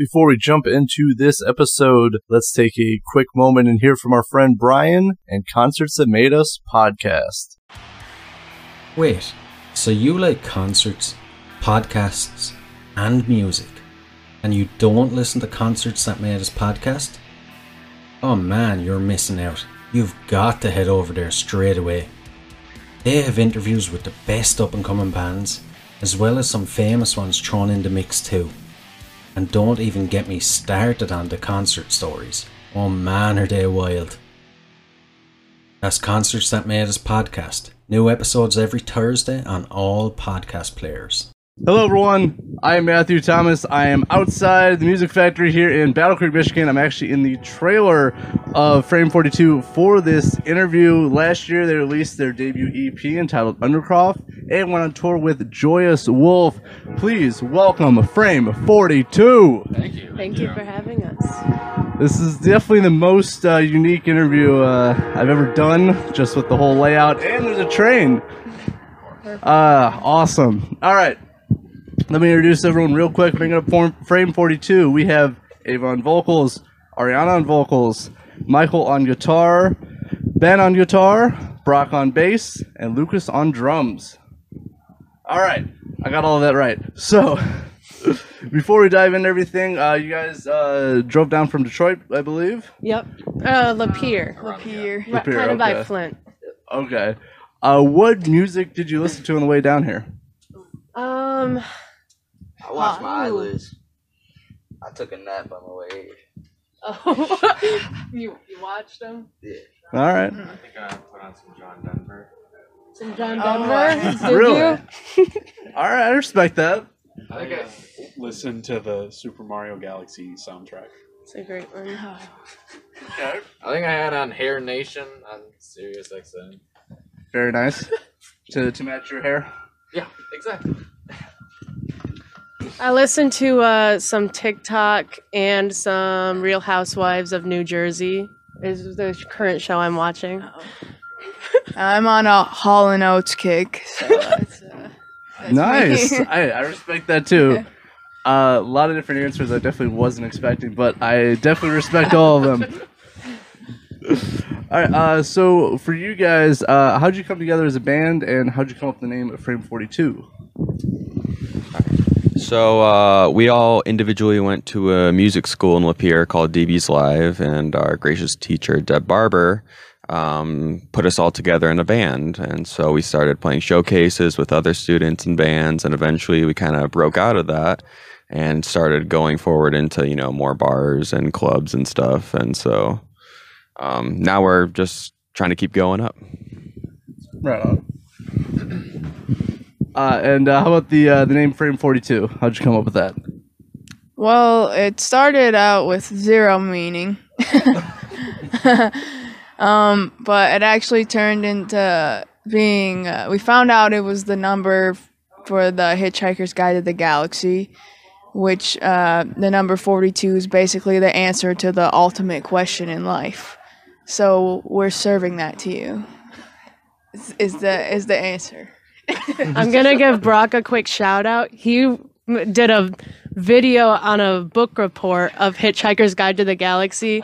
Before we jump into this episode, let's take a quick moment and hear from our friend Brian and Concerts That Made Us podcast. Wait, so you like concerts, podcasts, and music, and you don't listen to Concerts That Made Us podcast? Oh man, you're missing out. You've got to head over there straight away. They have interviews with the best up and coming bands, as well as some famous ones thrown in the mix too. And don't even get me started on the concert stories. Oh man, are they wild. That's Concerts That Made Us podcast. New episodes every Thursday on all podcast players. Hello, everyone. I am Matthew Thomas. I am outside the Music Factory here in Battle Creek, Michigan. I'm actually in the trailer of Frame 42 for this interview. Last year, they released their debut EP entitled Undercroft and went on tour with Joyous Wolf. Please welcome Frame 42. Thank you. Thank you for having us. This is definitely the most uh, unique interview uh, I've ever done, just with the whole layout. And there's a train. Uh, awesome. All right. Let me introduce everyone real quick. Bring up form, frame 42. We have Ava on vocals, Arianna on vocals, Michael on guitar, Ben on guitar, Brock on bass, and Lucas on drums. All right, I got all of that right. So, before we dive into everything, uh, you guys uh, drove down from Detroit, I believe. Yep. Uh, Lapeer. Lapeer. Lapeer, kind of by okay. Flint. Okay. Uh, what music did you listen to on the way down here? Um, I watched my Ooh. eyelids. I took a nap on the way here. oh, you you watched them? Yeah. All right. I think I put on some John Denver. Some John Oh, Denver? Did Really? you? All right, I respect that. I think I listened to the Super Mario Galaxy soundtrack. It's a great one. Okay. I think I had on Hair Nation on Sirius XM. Very nice. to, to match your hair. Yeah, exactly. I listened to uh, some TikTok and some Real Housewives of New Jersey. Is the current show I'm watching. I'm on a Hall and Oates kick. So that's, uh, that's Nice. me. I, I respect that too. Uh, a lot of different answers I definitely wasn't expecting, but I definitely respect all of them. all right. Uh, so for you guys, uh, how'd you come together as a band, and how'd you come up with the name of Frame Forty Two? So uh, we all individually went to a music school in Lapeer called DB's Live, and our gracious teacher Deb Barber um, put us all together in a band. And so we started playing showcases with other students and bands, and eventually we kind of broke out of that and started going forward into you know more bars and clubs and stuff. And so um, now we're just trying to keep going up. Right on. Uh, and uh, how about the uh, the name Frame Forty Two? How'd you come up with that? Well, it started out with zero meaning. um, but it actually turned into being, uh, we found out it was the number for the Hitchhiker's Guide to the Galaxy, which uh, the number 42 is basically the answer to the ultimate question in life. So we're serving that to you. Is, is the is the answer? I'm gonna give Brock a quick shout out. He did a video on a book report of Hitchhiker's Guide to the Galaxy.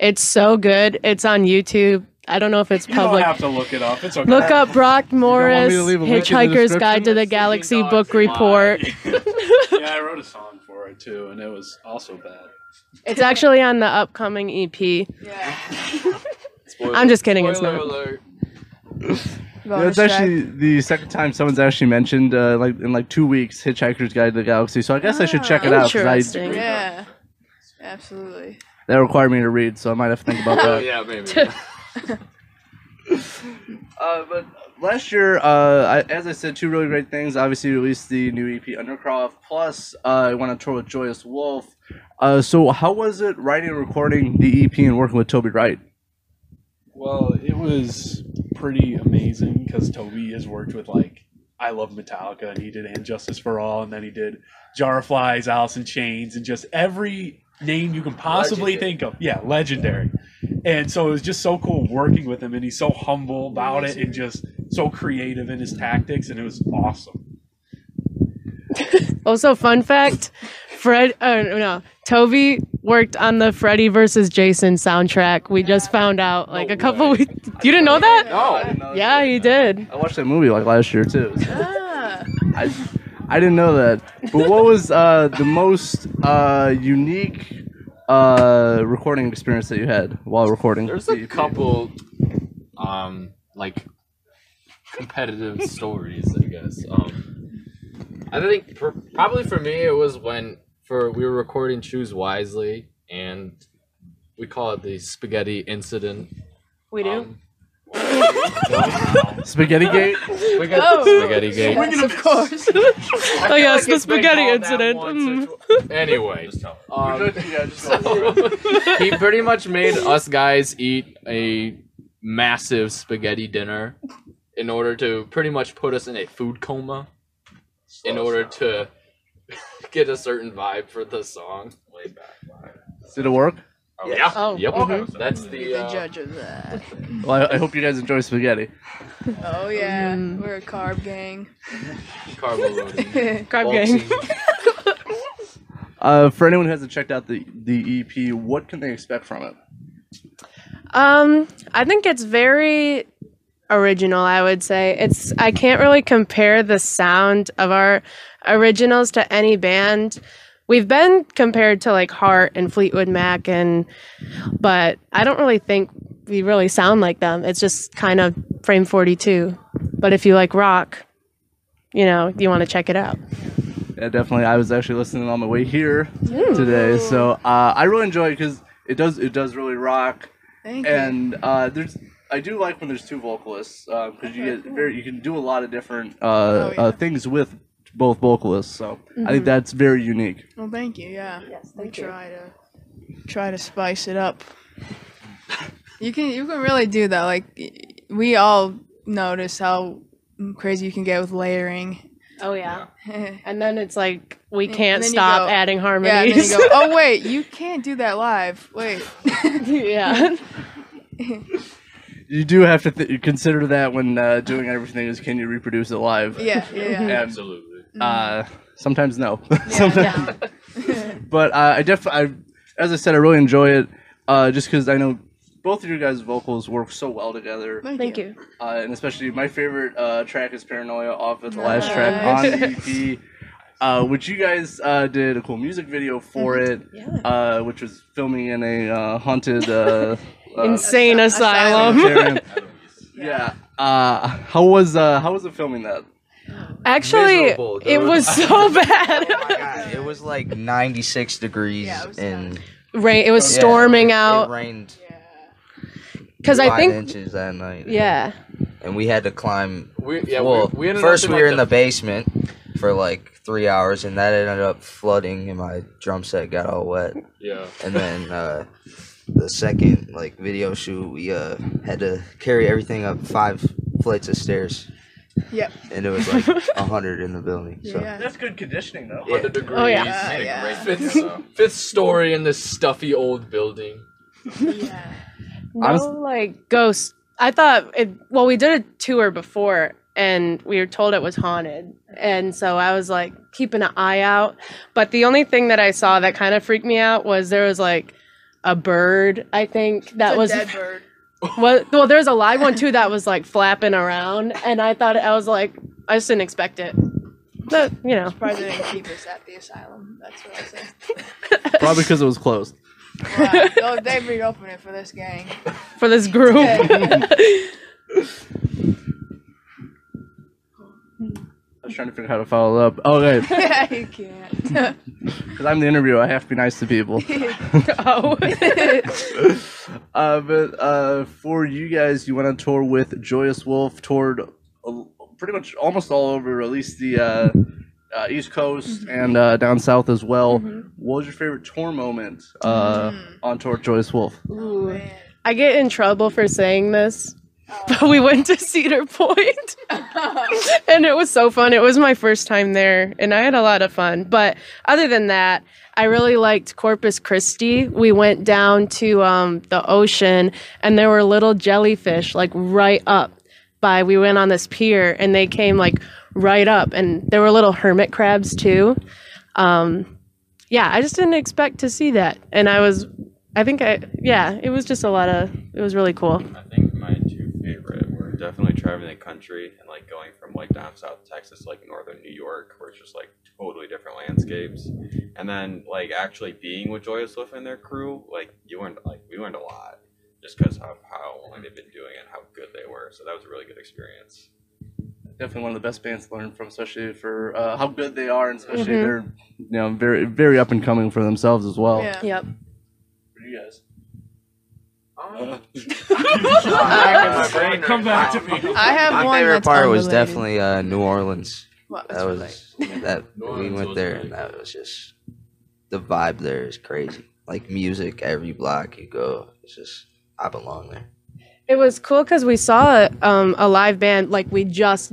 It's so good. It's on YouTube. I don't know if it's You don't public. have to look it up. It's okay. Look up Brock Morris, to leave a link in the Hitchhiker's Guide to the? Galaxy book report. Yeah, I wrote a song for it too, and it was also bad. It's actually on the upcoming EP. Spoiler- I'm just kidding, it's not. alert. Yeah, it's actually the second time someone's actually mentioned uh, like in like two weeks Hitchhiker's Guide to the Galaxy. So I guess I should check it out. 'cause I, Interesting. Yeah, absolutely. that required me to read, so I might have to think about Oh that. yeah, maybe. Uh, but last year, uh, I, as I said, two really great things. Obviously, released the new EP Undercroft. Plus, uh, I went on tour with Joyous Wolf. Uh, so how was it writing and recording the EP and working with Toby Wright? Well, it was pretty amazing because Toby has worked with like I love Metallica, and he did And Justice for All, and then he did Jar of Flies, Alice in Chains, and just every name you can possibly Legendary. think of. Yeah, legendary. And so it was just so cool working with him, and he's so humble about it, and just so creative in his tactics, and it was awesome. Also, fun fact: Fred, uh, no, Toby worked on the Freddy versus Jason soundtrack. We just found out like a couple weeks. You didn't know that? No. Yeah, he did. I watched that movie like last year too. Ah. I, I didn't know that. But what was uh, the most uh, unique uh, recording experience that you had while recording? There's the a EP? couple, um, like competitive stories, I guess. Um, I think for, probably for me it was when for we were recording Choose Wisely, and we call it the spaghetti incident. We do. Um, Spaghetti Gate. we got Oh. spaghetti gate. Yes, of course. oh yes, the spaghetti incident. Mm. tw- Anyway, um, he pretty much made us guys eat a massive spaghetti dinner in order to pretty much put us in a food coma in order to get a certain vibe for the song. Did it work? Yeah. Oh, Yep. mhm. That's the the uh, judge of that. Well, I, I hope you guys enjoy spaghetti. Oh yeah, Mm. we're a carb gang. carbo loading. Carb gang. Uh, for anyone who hasn't checked out the the EP, what can they expect from it? Um, I think it's very original. I would say it's. I can't really compare the sound of our originals to any band. We've been compared to like Heart and Fleetwood Mac, and but I don't really think we really sound like them. It's just kind of Frame Forty Two. But if you like rock, you know, you want to check it out. Yeah, definitely. I was actually listening on my way here today, so uh, I really enjoy it because it does it does really rock, Thank you. and uh, there's I do like when there's two vocalists because you get very you can do a lot of different uh, Oh, yeah. uh, things with both vocalists. So I think that's very unique. Well, thank you. Yeah. Yes, we thank you. try to try to spice it up. You can you can really do that. Like we all notice how crazy you can get with layering. Oh yeah. yeah, And then it's like we can't stop go- adding harmonies. you go, oh wait, you can't do that live. Wait. yeah. You do have to th- consider that when uh, doing everything is can you reproduce it live? Yeah, yeah, yeah. Absolutely. Uh, sometimes no. sometimes, but uh, I def I, as I said, I really enjoy it. Uh, just because I know both of your guys' vocals work so well together, Thank you. uh, and especially my favorite uh, track is "Paranoia" off of the last track on the EP. Uh, which you guys uh, did a cool music video for it, Yeah. uh, which was filming in a uh, haunted uh, uh, Insane asylum. yeah. Uh, how was uh, how was it filming that? Actually, Miserable, it was so Oh my bad. God, it was like 96 degrees Yeah, and Rain. It was yeah, storming It out rained because I five think. inches that night. Yeah. and we had to climb. We, yeah, well, we, we first we were like, in the basement for like three hours, and that ended up flooding, and my drum set got all wet. yeah. And then uh, the second like video shoot, we uh, had to carry everything up five flights of stairs, Yep. and it was like a hundred in the building. So Yeah. That's good conditioning though. 100 degrees. Oh, yeah. Uh, yeah, yeah. Fifth, fifth story in this stuffy old building. Yeah. No, Honest- like ghost. I thought it. Well, we did a tour before, and we were told it was haunted, and so I was like keeping an eye out. But the only thing that I saw that kind of freaked me out was there was like a bird. I think that was a dead bird. Well, well, there's a live one too that was like flapping around, and I thought I was like, I just didn't expect it. But you know, Probably didn't keep us at the asylum. That's what I say. Probably because it was closed. Wow. Oh, they reopened it for this gang. for this group. I was trying to figure out how to follow up. Oh, okay, yeah, you can't. because I'm the interviewer, I have to be nice to people. oh, uh, but uh, for you guys, you went on tour with Joyous Wolf, toured uh, pretty much almost all over, at least the uh, uh, East Coast and uh, down south as well. What was your favorite tour moment uh, on tour with Joyous Wolf? Ooh. I get in trouble for saying this, but we went to Cedar Point, and it was so fun. It was my first time there, and I had a lot of fun. But other than that, I really liked Corpus Christi. We went down to um, the ocean, and there were little jellyfish like right up by. We went on this pier, and they came like right up, and there were little hermit crabs too. Um, yeah, I just didn't expect to see that, and I was, I think I, yeah, it was just a lot of, it was really cool. I think my two favorite were definitely traveling the country and like going from like down south Texas to like northern New York, where it's just like totally different landscapes. And then like actually being with Joyous Wolf and their crew, like you learned like we learned a lot just because of how long they've been doing it and how good they were. So that was a really good experience. Definitely one of the best bands to learn from, especially for uh, how good they are, and especially Mhm. they're you know very very up and coming for themselves as well. Yeah. Yep. For you guys. Come back to me. I have My one favorite that's part was unrelated. definitely uh, New Orleans. What? That was that New we went there great. and that was just the vibe there is crazy. Like music, every block you go, it's just I belong there. It was cool because we saw um, a live band. Like we just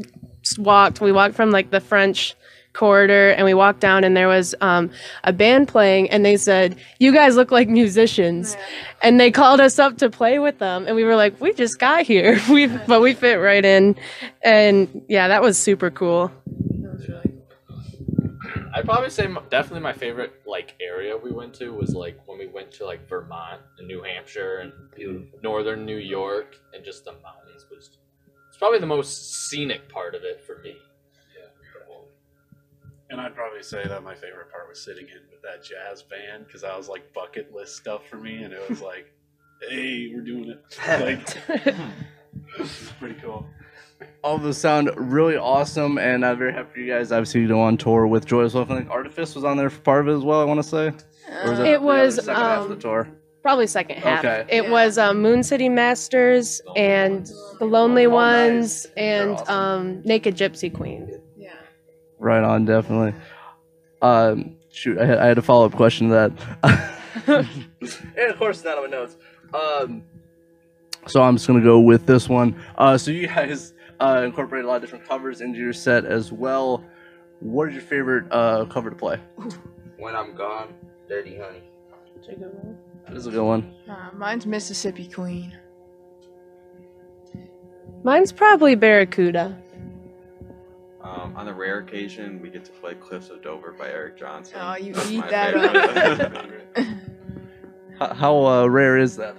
walked. We walked from like the French Quarter, and we walked down, and there was um, a band playing, and they said, "You guys look like musicians," and they called us up to play with them, and we were like, "We just got here, we but we fit right in," and yeah, that was super cool. I'd probably say m- definitely my favorite like area we went to was like when we went to like Vermont and New Hampshire and northern New York and just the mountains was it's probably the most scenic part of it for me. And I'd probably say that my favorite part was sitting in with that jazz band because I was like bucket list stuff for me, and it was like, hey, we're doing it. Like, it's pretty cool. All of those sound really awesome, and I'm very happy for you guys. Obviously, you go on tour with Joyous Wolf. I think Artifice was on there for part of it as well. I want to say, or was that It was, other second half of the um, tour? Probably second half. Okay. It Yeah. was um, Moon City Masters and The Lonely Oh, nice. Ones and awesome. um, Naked Gypsy Queen. Yeah. Right on, definitely. Um, shoot, I had, I had a follow up question to that. and of course, not on my notes. Um, so I'm just gonna go with this one. Uh, so you guys uh, incorporate a lot of different covers into your set as well. What is your favorite uh, cover to play? When I'm gone, Dirty Honey. This is a good one. Uh, mine's Mississippi Queen. Mine's probably Barracuda. Um, on the rare occasion, we get to play Cliffs of Dover by Eric Johnson. Oh, you That's eat that favorite. How, how uh, rare is that?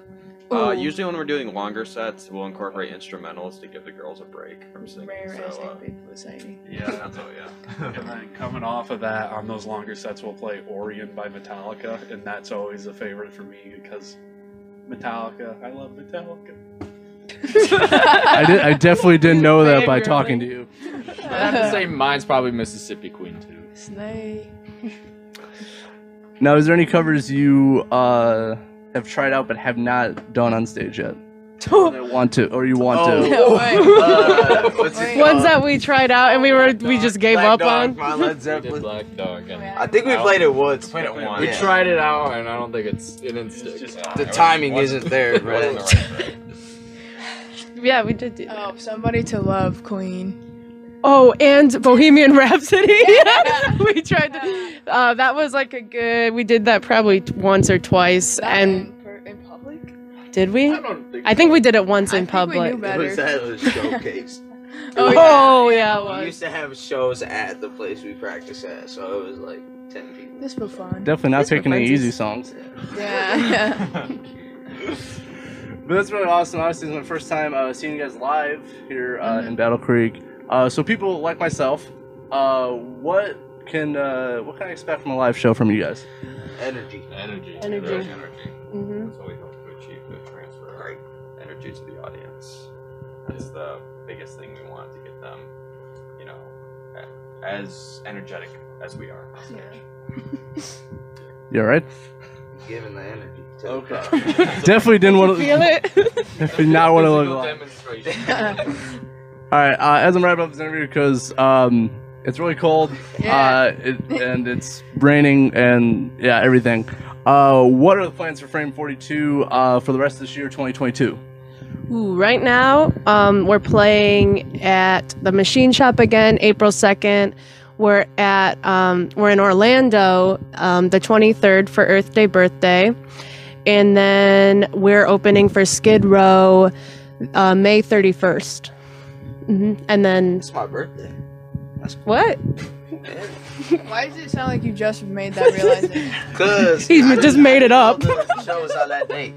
uh, usually, when we're doing longer sets, we'll incorporate instrumentals to give the girls a break from singing. Rare as so, uh, a big pussy. yeah, that's all. Yeah. And then coming off of that, on those longer sets, we'll play Orion by Metallica, and that's always a favorite for me because Metallica, I love Metallica. I, did, I definitely didn't know that by talking to you. I'd have to say mine's probably Mississippi Queen too. Slay. Now, is there any covers you uh, have tried out but have not done on stage yet? Or that want to, or you want to? No way. Uh, what's it Ones called? that we tried out and we were we just gave Black up Dog on. by Led We did Zeppelin. Black Dog and I think we played it once. Played it once. we Yeah. tried it out and I don't think it's it didn't stick. just- The timing isn't there, It wasn't the right fit. Yeah, we did do that. Oh, somebody to love Queen. Oh, and Bohemian Rhapsody. we tried to. Uh, that was like a good. We did that probably t- once or twice. And in, per- in public. did we? I don't think I think we did it once I in think we knew public. better. It was at a showcase. Oh, yeah. Oh yeah, it we was. used to have shows at the place we practice at, so it was like ten people. This was fun. Definitely not This for any easy is- songs. Yeah. Yeah. But that's really awesome. Obviously, it's my first time uh, seeing you guys live here uh, Mm-hmm. in Battle Creek. Uh, so people like myself, uh, what can uh, what can I expect from a live show from you guys? Energy. energy. Energy. Really energy. hmm That's what we hope to achieve to transfer energy to the audience. That's the biggest thing we want to get them, you know, as energetic as we are. on stage. You all right? Giving the energy. To Okay. crowd. Definitely didn't want to. Feel it. Definitely not want to look like. All right. Uh, as I'm wrapping up this interview, because um, it's really cold, Yeah. uh, it, and it's raining, and yeah, everything. Uh, what are the plans for Frame 42 uh, for the rest of this year, 2022? Ooh, right now, um, we're playing at the Machine Shop again, April second. We're at um, we're in Orlando, um, the twenty third for Earth Day birthday, and then we're opening for Skid Row, uh, May 31st, Mm-hmm. And then It's my birthday. That's what? Why does it sound like you just made that realization? Cause He just made it up. Show was on that date.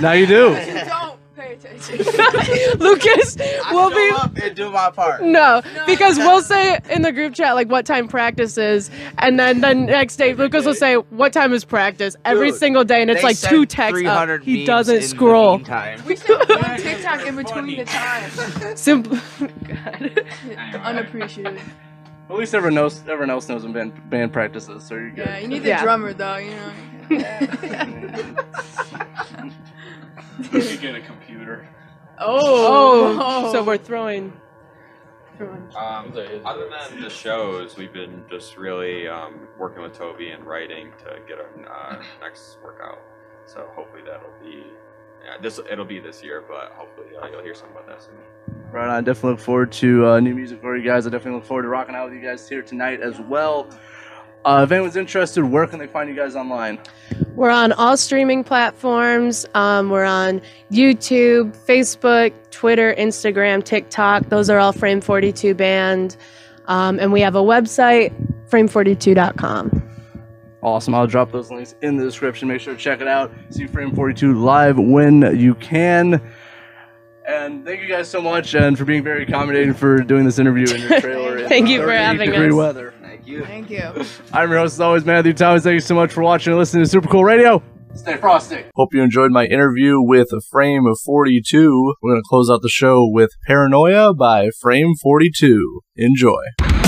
Now you do. Don't pay attention. Lucas I will show be up and do my part. no, because we'll say in the group chat like what time practice is, and then the next day Lucas will say what time is practice every Dude, single day, and it's like two texts. Up. He doesn't scroll. meantime. We sent one TikTok in between the times. Simple. God. Unappreciated. At least everyone knows. Everyone else knows when band, band practices, so you're good. Yeah, you need the Yeah. drummer though, you know. You could get a computer. Oh, so we're throwing. throwing. Um, other than the shows, we've been just really um, working with Toby and writing to get our uh, next workout. So hopefully that'll be yeah, this. It'll be this year, but hopefully uh, you'll hear something about that soon. Right on. Definitely look forward to uh, new music for you guys. I definitely look forward to rocking out with you guys here tonight as well. Uh, if anyone's interested, where can they find you guys online? We're on all streaming platforms. Um, we're on YouTube, Facebook, Twitter, Instagram, TikTok. Those are all Frame 42 Band. Um, and we have a website, frame42.com. Awesome. I'll drop those links in the description. Make sure to check it out. See Frame 42 live when you can. And thank you guys so much and for being very accommodating for doing this interview in your trailer. in Thank you for having us. weather. Thank you. Thank you. I'm your host, as always, Matthew Thomas. Thank you so much for watching and listening to Super Cool Radio. Stay frosty. Hope you enjoyed my interview with Frame 42. We're going to close out the show with Paranoia by Frame 42. Enjoy.